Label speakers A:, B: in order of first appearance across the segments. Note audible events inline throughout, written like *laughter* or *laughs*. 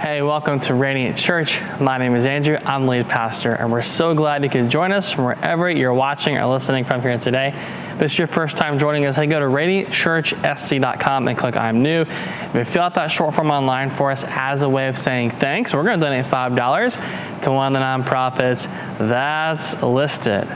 A: Hey, welcome to Radiant Church. My name is Andrew. I'm lead pastor, and we're so glad you can join us from wherever you're watching or listening from here today. If this is your first time joining us, hey, go to radiantchurchsc.com and click I'm new. If you fill out that short form online for us as a way of saying thanks, we're going to donate $5 to one of the nonprofits that's listed.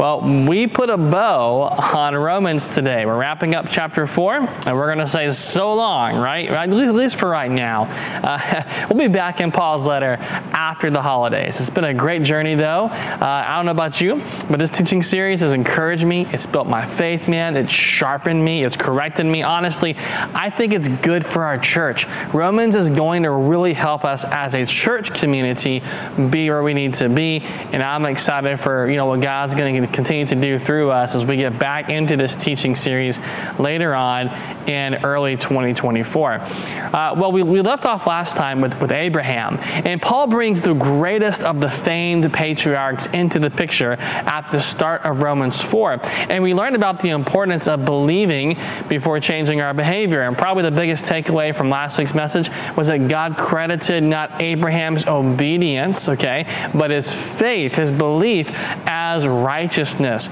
A: Well, we put a bow on Romans today. We're wrapping up chapter 4, and we're going to say so long, right? At least, at least for right now. Uh, *laughs* we'll be back in Paul's letter after the holidays. It's been a great journey, though. Uh, I don't know about you, but this teaching series has encouraged me. It's built my faith, man. It's sharpened me. It's corrected me. Honestly, I think it's good for our church. Romans is going to really help us as a church community be where we need to be, and I'm excited for you know what God's going to continue to do through us as we get back into this teaching series later on in early 2024. Uh, well, we, we left off last time with, with Abraham, and Paul brings the greatest of the famed patriarchs into the picture at the start of Romans 4. And we learned about the importance of believing before changing our behavior. And probably the biggest takeaway from last week's message was that God credited not Abraham's obedience, okay, but his faith, his belief as righteous righteousness.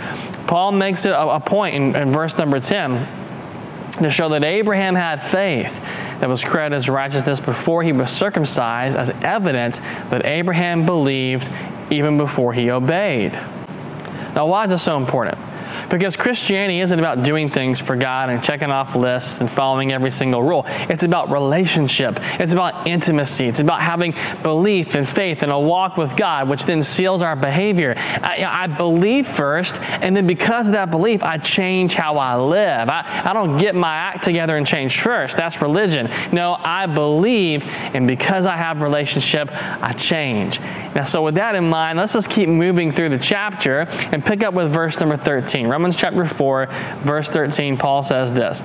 A: Paul makes it a, a point in, in verse number 10 to show that Abraham had faith that was credited as righteousness before he was circumcised as evidence that Abraham believed even before he obeyed. Now, why is this so important? Because Christianity isn't about doing things for God and checking off lists and following every single rule. It's about relationship. It's about intimacy. It's about having belief and faith and a walk with God, which then seals our behavior. I, I believe first, and then because of that belief, I change how I live. I, I don't get my act together and change first. That's religion. No, I believe, and because I have relationship, I change. Now, so with that in mind, let's just keep moving through the chapter and pick up with verse number 13. Romans chapter 4, verse 13, Paul says this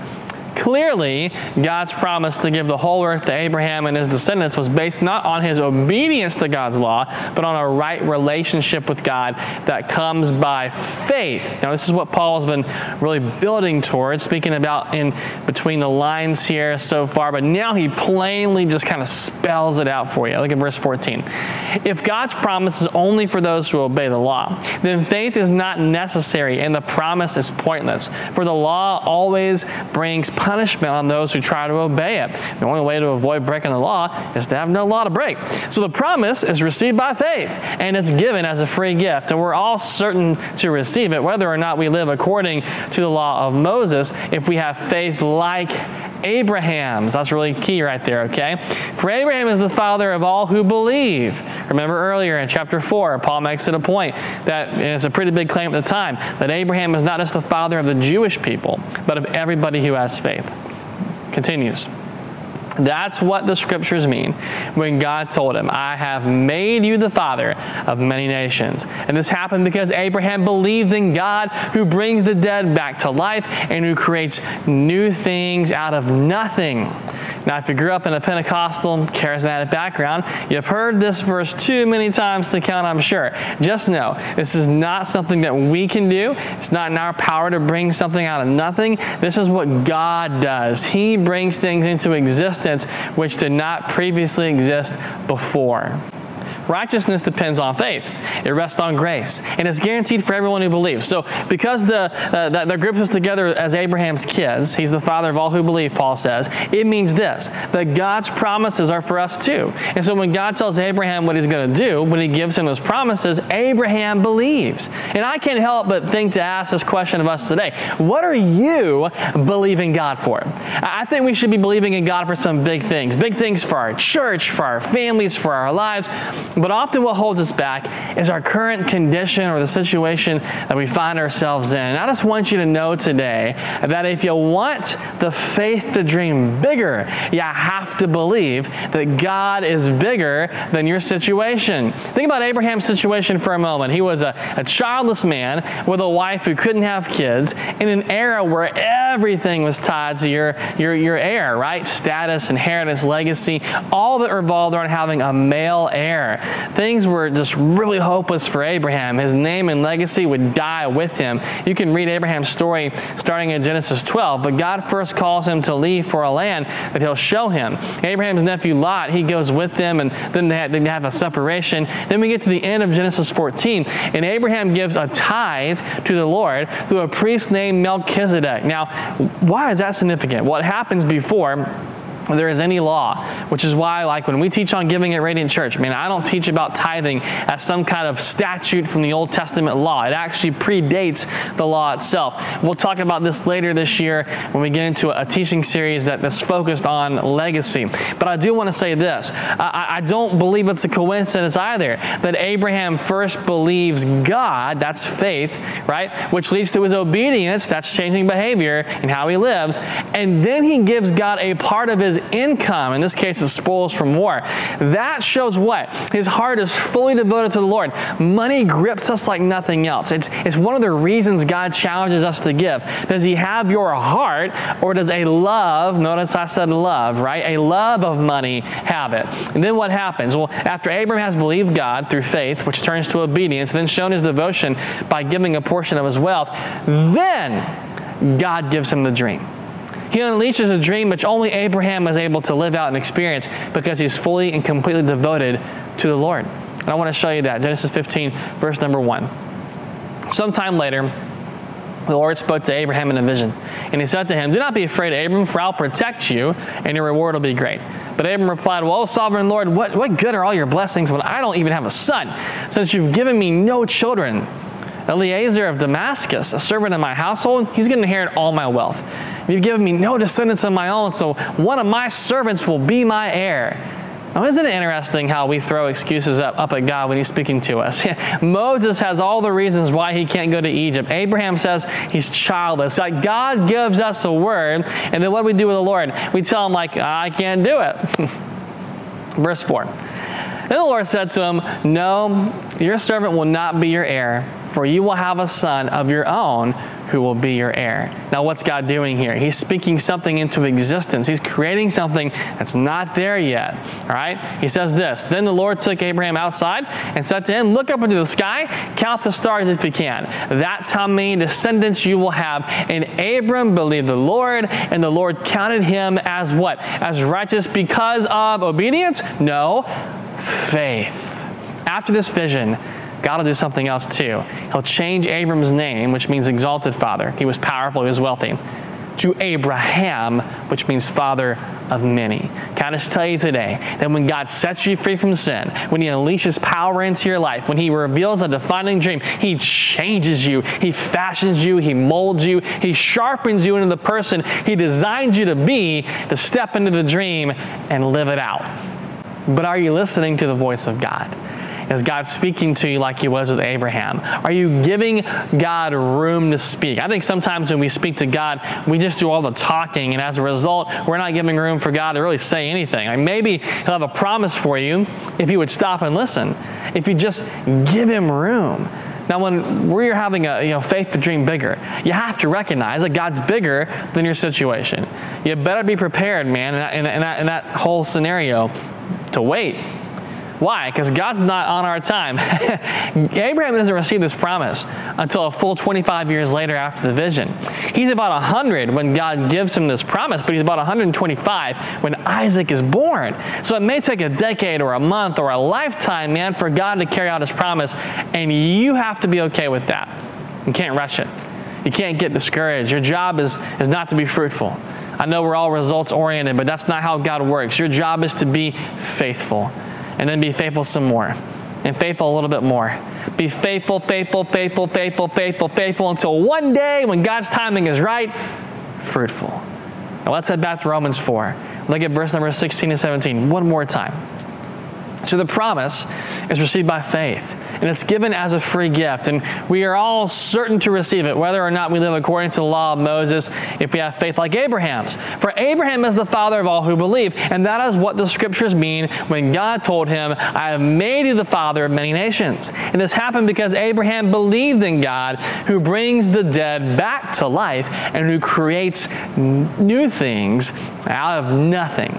A: Clearly, God's promise to give the whole earth to Abraham and his descendants was based not on his obedience to God's law, but on a right relationship with God that comes by faith. Now, this is what Paul has been really building towards, speaking about in between the lines here so far, but now he plainly just kind of spells it out for you. Look at verse 14. If God's promise is only for those who obey the law, then faith is not necessary and the promise is pointless. For the law always brings punishment on those who try to obey it. The only way to avoid breaking the law is to have no law to break. So the promise is received by faith, and it's given as a free gift. And we're all certain to receive it, whether or not we live according to the law of Moses, if we have faith like Abraham's. That's really key right there, okay? For Abraham is the father of all who believe. Remember earlier in chapter 4, Paul makes it a point that it's a pretty big claim at the time that Abraham is not just the father of the Jewish people, but of everybody who has faith. Continues. That's what the scriptures mean when God told him, I have made you the father of many nations. And this happened because Abraham believed in God who brings the dead back to life and who creates new things out of nothing. Now, if you grew up in a Pentecostal, charismatic background, you've heard this verse too many times to count, I'm sure. Just know this is not something that we can do. It's not in our power to bring something out of nothing. This is what God does. He brings things into existence which did not previously exist before. Righteousness depends on faith. It rests on grace, and it's guaranteed for everyone who believes. So, because the uh, that the groups us together as Abraham's kids, he's the father of all who believe. Paul says it means this: that God's promises are for us too. And so, when God tells Abraham what He's going to do, when He gives him those promises, Abraham believes. And I can't help but think to ask this question of us today: What are you believing God for? I think we should be believing in God for some big things, big things for our church, for our families, for our lives. But often what holds us back is our current condition or the situation that we find ourselves in. And I just want you to know today that if you want the faith to dream bigger, you have to believe that God is bigger than your situation. Think about Abraham's situation for a moment. He was a, a childless man with a wife who couldn't have kids in an era where everything was tied to your, your, your heir, right? Status, inheritance, legacy, all that revolved around having a male heir. Things were just really hopeless for Abraham. His name and legacy would die with him. You can read Abraham's story starting in Genesis 12, but God first calls him to leave for a land that he'll show him. Abraham's nephew Lot, he goes with them, and then they have, they have a separation. Then we get to the end of Genesis 14, and Abraham gives a tithe to the Lord through a priest named Melchizedek. Now, why is that significant? What happens before there is any law, which is why, like when we teach on giving at Radiant Church, I mean, I don't teach about tithing as some kind of statute from the Old Testament law. It actually predates the law itself. We'll talk about this later this year when we get into a teaching series that, that's focused on legacy. But I do want to say this I, I don't believe it's a coincidence either that Abraham first believes God, that's faith, right? Which leads to his obedience, that's changing behavior and how he lives. And then he gives God a part of his his income, in this case, the spoils from war. That shows what? His heart is fully devoted to the Lord. Money grips us like nothing else. It's, it's one of the reasons God challenges us to give. Does He have your heart, or does a love, notice I said love, right? A love of money have it. And then what happens? Well, after Abram has believed God through faith, which turns to obedience, then shown his devotion by giving a portion of his wealth, then God gives him the dream. He unleashes a dream which only Abraham is able to live out and experience because he's fully and completely devoted to the Lord. And I want to show you that. Genesis 15, verse number 1. Sometime later, the Lord spoke to Abraham in a vision, and he said to him, Do not be afraid, Abram, for I'll protect you, and your reward will be great. But Abram replied, Well, sovereign Lord, what, what good are all your blessings when I don't even have a son, since you've given me no children? Eliezer of Damascus, a servant in my household, he's going to inherit all my wealth. You've given me no descendants of my own, so one of my servants will be my heir. Now, isn't it interesting how we throw excuses up, up at God when He's speaking to us? *laughs* Moses has all the reasons why he can't go to Egypt. Abraham says he's childless. Like God gives us a word, and then what do we do with the Lord? We tell him, like, I can't do it. *laughs* Verse 4. Then the Lord said to him, No, your servant will not be your heir, for you will have a son of your own who will be your heir. Now, what's God doing here? He's speaking something into existence. He's creating something that's not there yet. All right? He says this Then the Lord took Abraham outside and said to him, Look up into the sky, count the stars if you can. That's how many descendants you will have. And Abram believed the Lord, and the Lord counted him as what? As righteous because of obedience? No faith. After this vision, God will do something else too. He'll change Abram's name, which means exalted father. He was powerful, he was wealthy, to Abraham, which means father of many. Can I just tell you today that when God sets you free from sin, when He unleashes power into your life, when He reveals a defining dream, He changes you, He fashions you, He molds you, He sharpens you into the person He designed you to be to step into the dream and live it out. But are you listening to the voice of God? Is God speaking to you like He was with Abraham? Are you giving God room to speak? I think sometimes when we speak to God, we just do all the talking, and as a result, we're not giving room for God to really say anything. Like maybe He'll have a promise for you if you would stop and listen, if you just give Him room. Now, when we're having a you know, faith to dream bigger, you have to recognize that God's bigger than your situation. You better be prepared, man, in that, in that, in that whole scenario to wait. Why? Because God's not on our time. *laughs* Abraham doesn't receive this promise until a full 25 years later after the vision. He's about 100 when God gives him this promise, but he's about 125 when Isaac is born. So it may take a decade or a month or a lifetime, man, for God to carry out his promise, and you have to be okay with that. You can't rush it. You can't get discouraged. Your job is, is not to be fruitful. I know we're all results oriented, but that's not how God works. Your job is to be faithful and then be faithful some more and faithful a little bit more. Be faithful, faithful, faithful, faithful, faithful, faithful until one day when God's timing is right, fruitful. Now let's head back to Romans 4. Look at verse number 16 and 17 one more time. So the promise is received by faith and it's given as a free gift. And we are all certain to receive it, whether or not we live according to the law of Moses, if we have faith like Abraham's. For Abraham is the father of all who believe, and that is what the scriptures mean when God told him, I have made you the father of many nations. And this happened because Abraham believed in God, who brings the dead back to life and who creates new things out of nothing.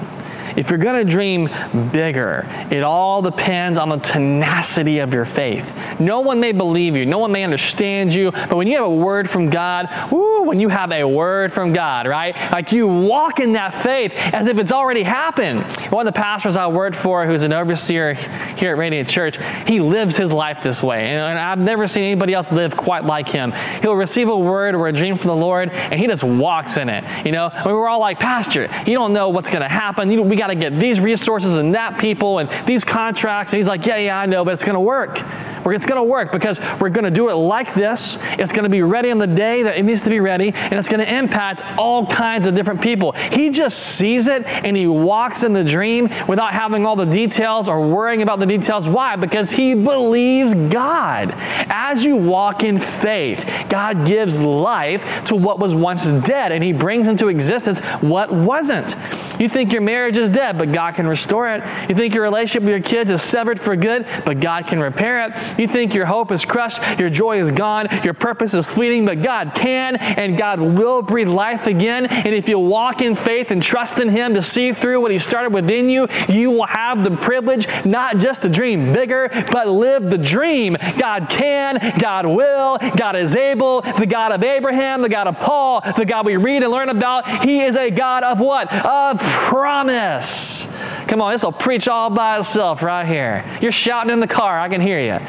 A: If you're going to dream bigger, it all depends on the tenacity of your faith. No one may believe you, no one may understand you, but when you have a word from God, woo, when you have a word from God, right? Like you walk in that faith as if it's already happened. One of the pastors I worked for, who's an overseer here at Radiant Church, he lives his life this way. And I've never seen anybody else live quite like him. He'll receive a word or a dream from the Lord, and he just walks in it. You know, we were all like, Pastor, you don't know what's going to happen. You, we got to get these resources and that people and these contracts. And he's like, yeah, yeah, I know, but it's going to work. It's going to work because we're going to do it like this. It's going to be ready on the day that it needs to be ready, and it's going to impact all kinds of different people. He just sees it and he walks in the dream without having all the details or worrying about the details. Why? Because he believes God. As you walk in faith, God gives life to what was once dead, and he brings into existence what wasn't. You think your marriage is dead, but God can restore it. You think your relationship with your kids is severed for good, but God can repair it. You think your hope is crushed, your joy is gone, your purpose is fleeting, but God can and God will breathe life again. And if you walk in faith and trust in Him to see through what He started within you, you will have the privilege not just to dream bigger, but live the dream. God can, God will, God is able, the God of Abraham, the God of Paul, the God we read and learn about. He is a God of what? Of promise. Come on, this will preach all by itself right here. You're shouting in the car, I can hear you.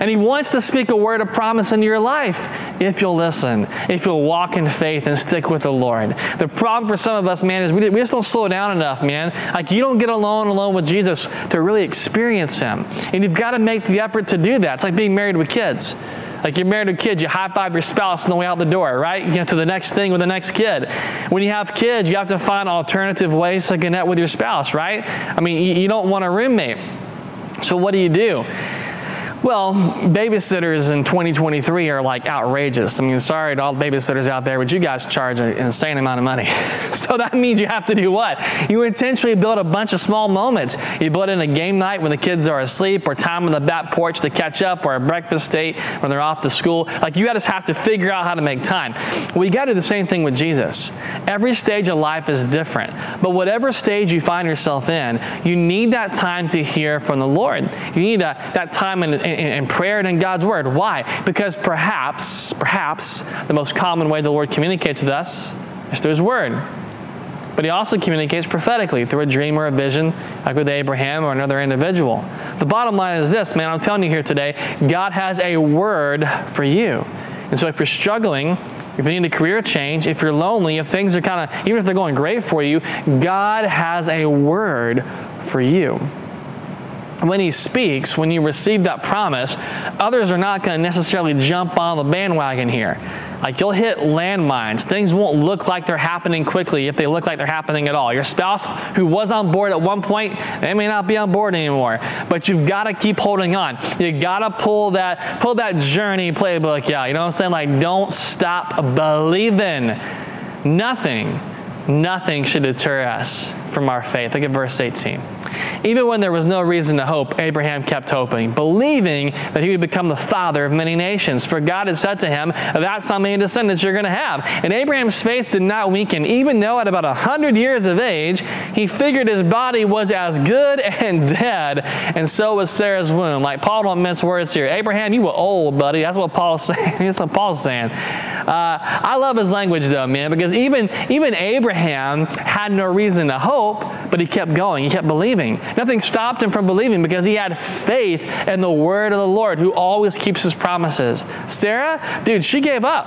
A: And He wants to speak a word of promise in your life if you'll listen, if you'll walk in faith and stick with the Lord. The problem for some of us, man, is we, we just don't slow down enough, man. Like you don't get alone alone with Jesus to really experience Him. And you've got to make the effort to do that. It's like being married with kids. Like you're married with kids, you high five your spouse on the way out the door, right? You get to the next thing with the next kid. When you have kids, you have to find alternative ways to connect with your spouse, right? I mean, you don't want a roommate. So what do you do? Well, babysitters in 2023 are like outrageous. I mean, sorry to all babysitters out there, but you guys charge an insane amount of money. *laughs* so that means you have to do what? You intentionally build a bunch of small moments. You build in a game night when the kids are asleep, or time on the back porch to catch up, or a breakfast date when they're off to school. Like you just have to figure out how to make time. Well, got to do the same thing with Jesus. Every stage of life is different, but whatever stage you find yourself in, you need that time to hear from the Lord. You need a, that time in in, in prayer and in God's Word. Why? Because perhaps, perhaps, the most common way the Lord communicates with us is through His Word. But He also communicates prophetically through a dream or a vision, like with Abraham or another individual. The bottom line is this, man, I'm telling you here today God has a word for you. And so if you're struggling, if you need a career change, if you're lonely, if things are kind of, even if they're going great for you, God has a word for you when he speaks, when you receive that promise, others are not going to necessarily jump on the bandwagon here. Like you'll hit landmines. Things won't look like they're happening quickly if they look like they're happening at all. Your spouse who was on board at one point, they may not be on board anymore. But you've got to keep holding on. You got to pull that pull that journey playbook out. You know what I'm saying? Like don't stop believing. Nothing, nothing should deter us from our faith. Look at verse 18. Even when there was no reason to hope, Abraham kept hoping, believing that he would become the father of many nations. For God had said to him, That's how many descendants you're going to have. And Abraham's faith did not weaken, even though at about a 100 years of age, he figured his body was as good *laughs* and dead, and so was Sarah's womb. Like Paul don't mince words here. Abraham, you were old, buddy. That's what Paul's *laughs* saying. That's what Paul's saying. Uh, I love his language, though, man, because even, even Abraham had no reason to hope, but he kept going. He kept believing. Nothing stopped him from believing because he had faith in the word of the Lord who always keeps his promises. Sarah, dude, she gave up.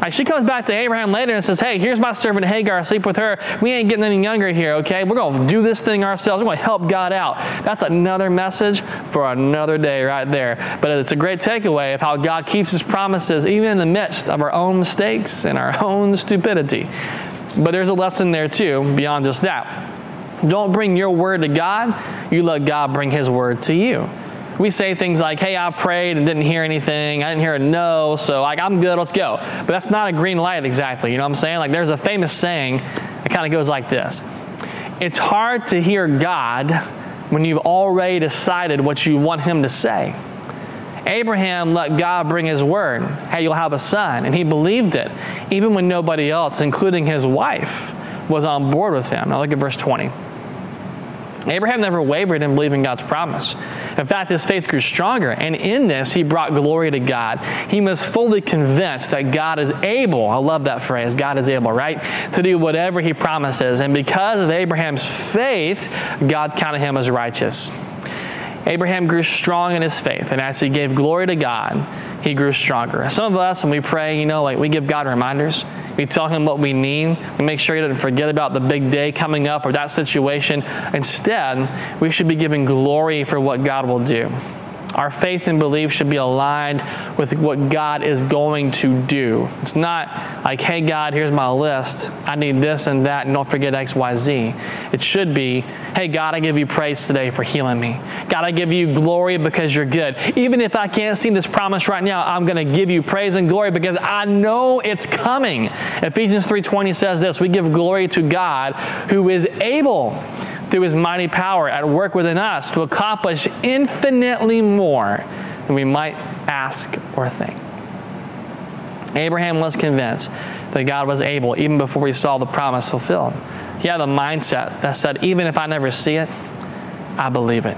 A: Like she comes back to Abraham later and says, Hey, here's my servant Hagar, sleep with her. We ain't getting any younger here, okay? We're going to do this thing ourselves. We're going to help God out. That's another message for another day right there. But it's a great takeaway of how God keeps his promises even in the midst of our own mistakes and our own stupidity. But there's a lesson there too, beyond just that. Don't bring your word to God. you let God bring His word to you. We say things like, hey, I prayed and didn't hear anything. I didn't hear a no, so like I'm good, let's go. But that's not a green light exactly. You know what I'm saying? Like there's a famous saying that kind of goes like this. It's hard to hear God when you've already decided what you want him to say. Abraham let God bring his word. Hey, you'll have a son. And he believed it, even when nobody else, including his wife, was on board with him. Now look at verse 20. Abraham never wavered in believing God's promise. In fact, his faith grew stronger, and in this, he brought glory to God. He was fully convinced that God is able, I love that phrase, God is able, right, to do whatever he promises. And because of Abraham's faith, God counted him as righteous. Abraham grew strong in his faith, and as he gave glory to God, he grew stronger. Some of us, when we pray, you know, like we give God reminders. We tell him what we need. We make sure he doesn't forget about the big day coming up or that situation. Instead, we should be giving glory for what God will do. Our faith and belief should be aligned with what God is going to do. It's not like, hey, God, here's my list. I need this and that, and don't forget X, Y, Z. It should be, hey, God, I give you praise today for healing me. God, I give you glory because you're good. Even if I can't see this promise right now, I'm going to give you praise and glory because I know it's coming. Ephesians 3:20 says this, we give glory to God who is able through his mighty power at work within us to accomplish infinitely more than we might ask or think. Abraham was convinced that God was able even before he saw the promise fulfilled. He had a mindset that said, even if I never see it, I believe it.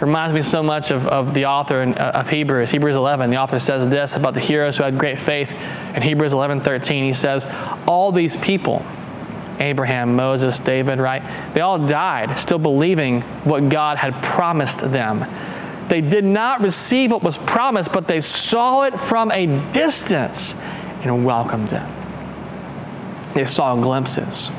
A: Reminds me so much of, of the author uh, of Hebrews, Hebrews 11. The author says this about the heroes who had great faith. In Hebrews 11 13, he says, All these people, Abraham, Moses, David, right? They all died still believing what God had promised them. They did not receive what was promised, but they saw it from a distance and welcomed it. They saw glimpses.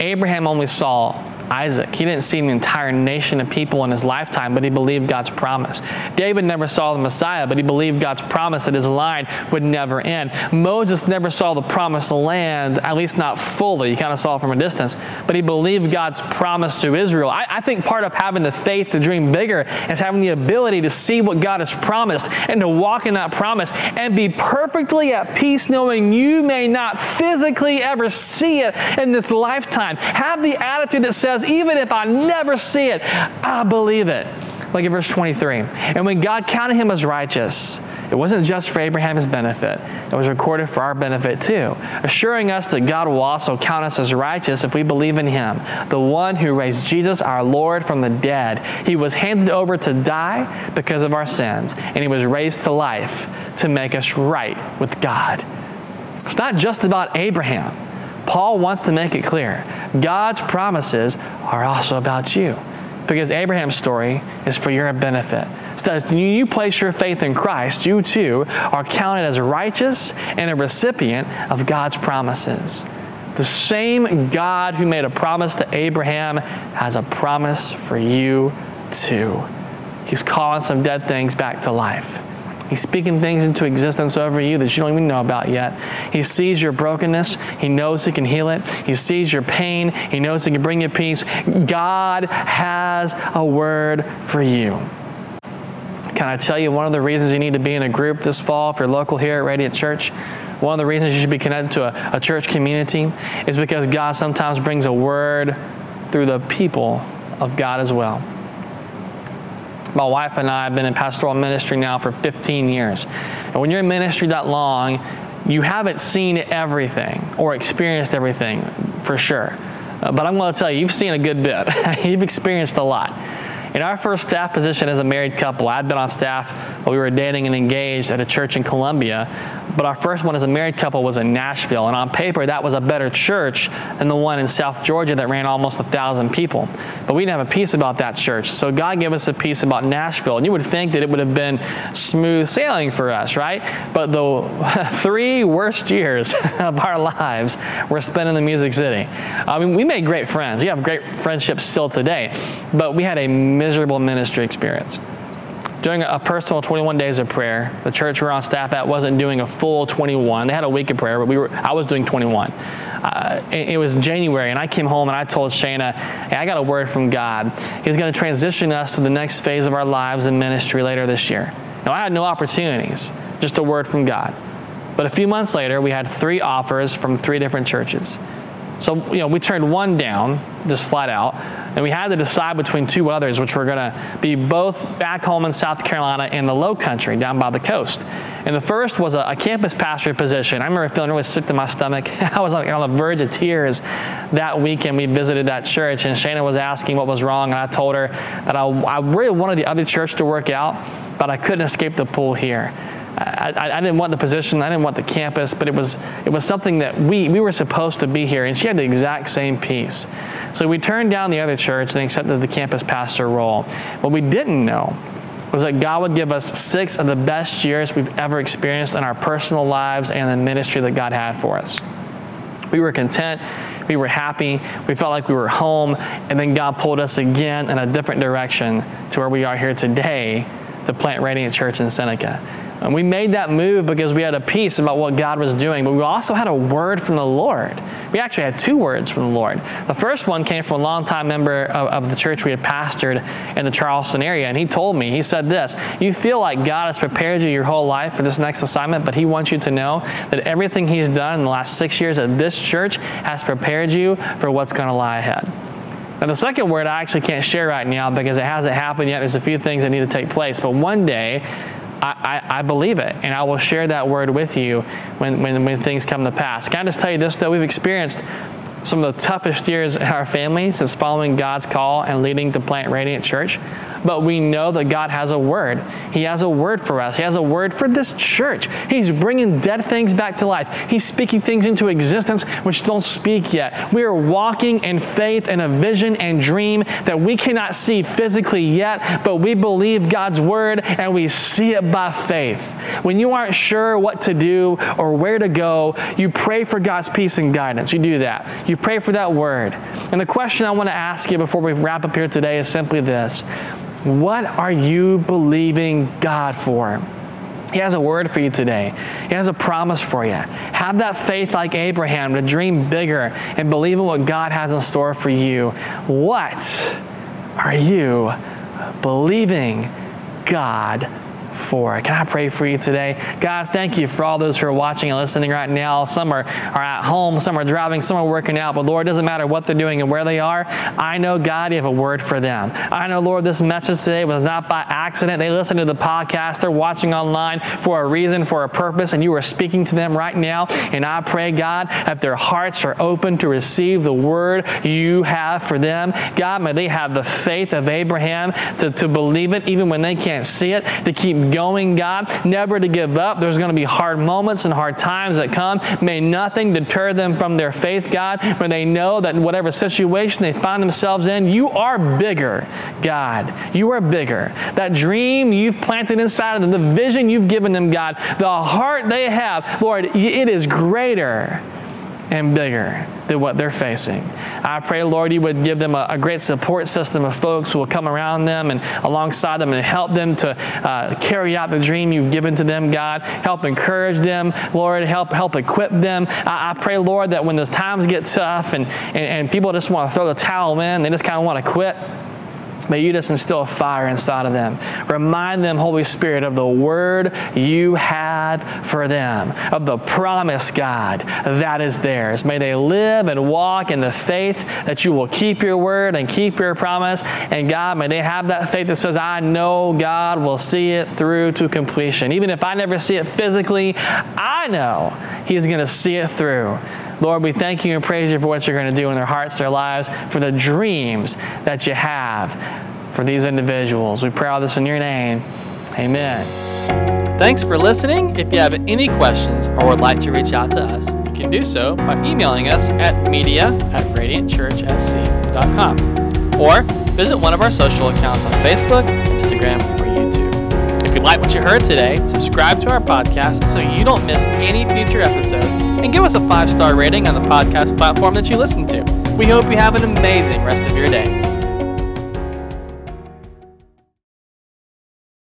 A: Abraham only saw Isaac. He didn't see an entire nation of people in his lifetime, but he believed God's promise. David never saw the Messiah, but he believed God's promise that his line would never end. Moses never saw the promised land, at least not fully. He kind of saw it from a distance, but he believed God's promise to Israel. I, I think part of having the faith to dream bigger is having the ability to see what God has promised and to walk in that promise and be perfectly at peace knowing you may not physically ever see it in this lifetime. Have the attitude that says, even if I never see it, I believe it. Look at verse 23. And when God counted him as righteous, it wasn't just for Abraham's benefit, it was recorded for our benefit too, assuring us that God will also count us as righteous if we believe in him, the one who raised Jesus our Lord from the dead. He was handed over to die because of our sins, and he was raised to life to make us right with God. It's not just about Abraham. Paul wants to make it clear God's promises are also about you because Abraham's story is for your benefit. So that when you place your faith in Christ, you too are counted as righteous and a recipient of God's promises. The same God who made a promise to Abraham has a promise for you too. He's calling some dead things back to life. He's speaking things into existence over you that you don't even know about yet. He sees your brokenness. He knows He can heal it. He sees your pain. He knows He can bring you peace. God has a word for you. Can I tell you one of the reasons you need to be in a group this fall if you're local here at Radiant Church? One of the reasons you should be connected to a, a church community is because God sometimes brings a word through the people of God as well. My wife and I have been in pastoral ministry now for 15 years. And when you're in ministry that long, you haven't seen everything or experienced everything for sure. Uh, but I'm going to tell you, you've seen a good bit. *laughs* you've experienced a lot. In our first staff position as a married couple, I'd been on staff while we were dating and engaged at a church in Columbia but our first one as a married couple was in Nashville. And on paper, that was a better church than the one in South Georgia that ran almost a thousand people. But we didn't have a peace about that church. So God gave us a peace about Nashville. And you would think that it would have been smooth sailing for us, right? But the *laughs* three worst years *laughs* of our lives were spent in the Music City. I mean, we made great friends. We have great friendships still today. But we had a miserable ministry experience doing a personal 21 days of prayer. The church we're on staff at wasn't doing a full 21. They had a week of prayer, but we were, I was doing 21. uh, it, was January, and I came home and I told Shana, hey, I got a word from God. He's going to transition us to the next phase of our lives in ministry later this year. Now, I had no opportunities, just a word from God. But a few months later, we had three offers from three different churches. So, you know, we turned one down, just flat out, and we had to decide between two others, which were going to be both back home in South Carolina in the low country, down by the coast. And the first was a, a campus pastor position. I remember feeling really sick to my stomach. *laughs* I was on, on the verge of tears that weekend. We visited that church, and Shana was asking what was wrong, and I told her that I, I really wanted the other church to work out, but I couldn't escape the pool here. I, I, didn't want the position, I didn't want the campus, but it was it was something that we we were supposed to be here, and she had the exact same peace. So we turned down the other church and accepted the campus pastor role. What we didn't know was that God would give us six of the best years we've ever experienced in our personal lives and the ministry that God had for us. We were content. We were happy. We felt like we were home. And then God pulled us again in a different direction to where we are here today to plant Radiant Church in Seneca. And we made that move because we had a peace about what God was doing, but we also had a word from the Lord. We actually had two words from the Lord. The first one came from a longtime member of, of the church we had pastored in the Charleston area, and he told me, he said this You feel like God has prepared you your whole life for this next assignment, but he wants you to know that everything he's done in the last six years at this church has prepared you for what's going to lie ahead. Now, the second word I actually can't share right now because it hasn't happened yet. There's a few things that need to take place. But one day, I, I, believe it, and I will share that word with you when, when, when things come to pass. Can I just tell you this, though? We've experienced some of the toughest years in our family since following God's call and leading to Plant Radiant Church. But we know that God has a word. He has a word for us. He has a word for this church. He's bringing dead things back to life. He's speaking things into existence which don't speak yet. We are walking in faith and a vision and dream that we cannot see physically yet, but we believe God's word and we see it by faith. When you aren't sure what to do or where to go, you pray for God's peace and guidance. You do that. You pray for that word. And the question I want to ask you before we wrap up here today is simply this What are you believing God for? He has a word for you today. He has a promise for you. Have that faith like Abraham to dream bigger and believe in what God has in store for you. What are you believing God for. Can I pray for you today? God, thank you for all those who are watching and listening right now. Some are, are at home, some are driving, some are working out, but Lord, it doesn't matter what they're doing and where they are. I know, God, you have a word for them. I know, Lord, this message today was not by accident. They listened to the podcast, they're watching online for a reason, for a purpose, and you are speaking to them right now. And I pray, God, that their hearts are open to receive the word you have for them. God, may they have the faith of Abraham to, to believe it even when they can't see it, to keep going, God, never to give up. There's going to be hard moments and hard times that come. May nothing deter them from their faith, God, when they know that whatever situation they find themselves in, you are bigger, God. You are bigger. That dream you've planted inside of them, the vision you've given them, God, the heart they have, Lord, it is greater and bigger than what they're facing. I pray, Lord, you would give them a, a, great support system of folks who will come around them and alongside them and help them to uh, carry out the dream you've given to them, God. Help encourage them, Lord. Help help equip them. I, I pray, Lord, that when the times get tough and, and, and people just want to throw the towel in, they just kind of want to quit May you just instill a fire inside of them. Remind them, Holy Spirit, of the word you had for them, of the promise, God, that is theirs. May they live and walk in the faith that you will keep your word and keep your promise. And God, may they have that faith that says, I know God will see it through to completion. Even if I never see it physically, I know He's going to see it through. Lord, we thank you and praise you for what you're going to do in their hearts, their lives, for the dreams that you have for these individuals. We pray all this in your name. Amen. Thanks for listening. If you have any questions or would like to reach out to us, you can do so by emailing us at media at radiantchurchsc.com or visit one of our social accounts on Facebook, Instagram, like what you heard today, subscribe to our podcast so you don't miss any future episodes, and give us a five star rating on the podcast platform that you listen to. We hope you have an amazing rest of your day.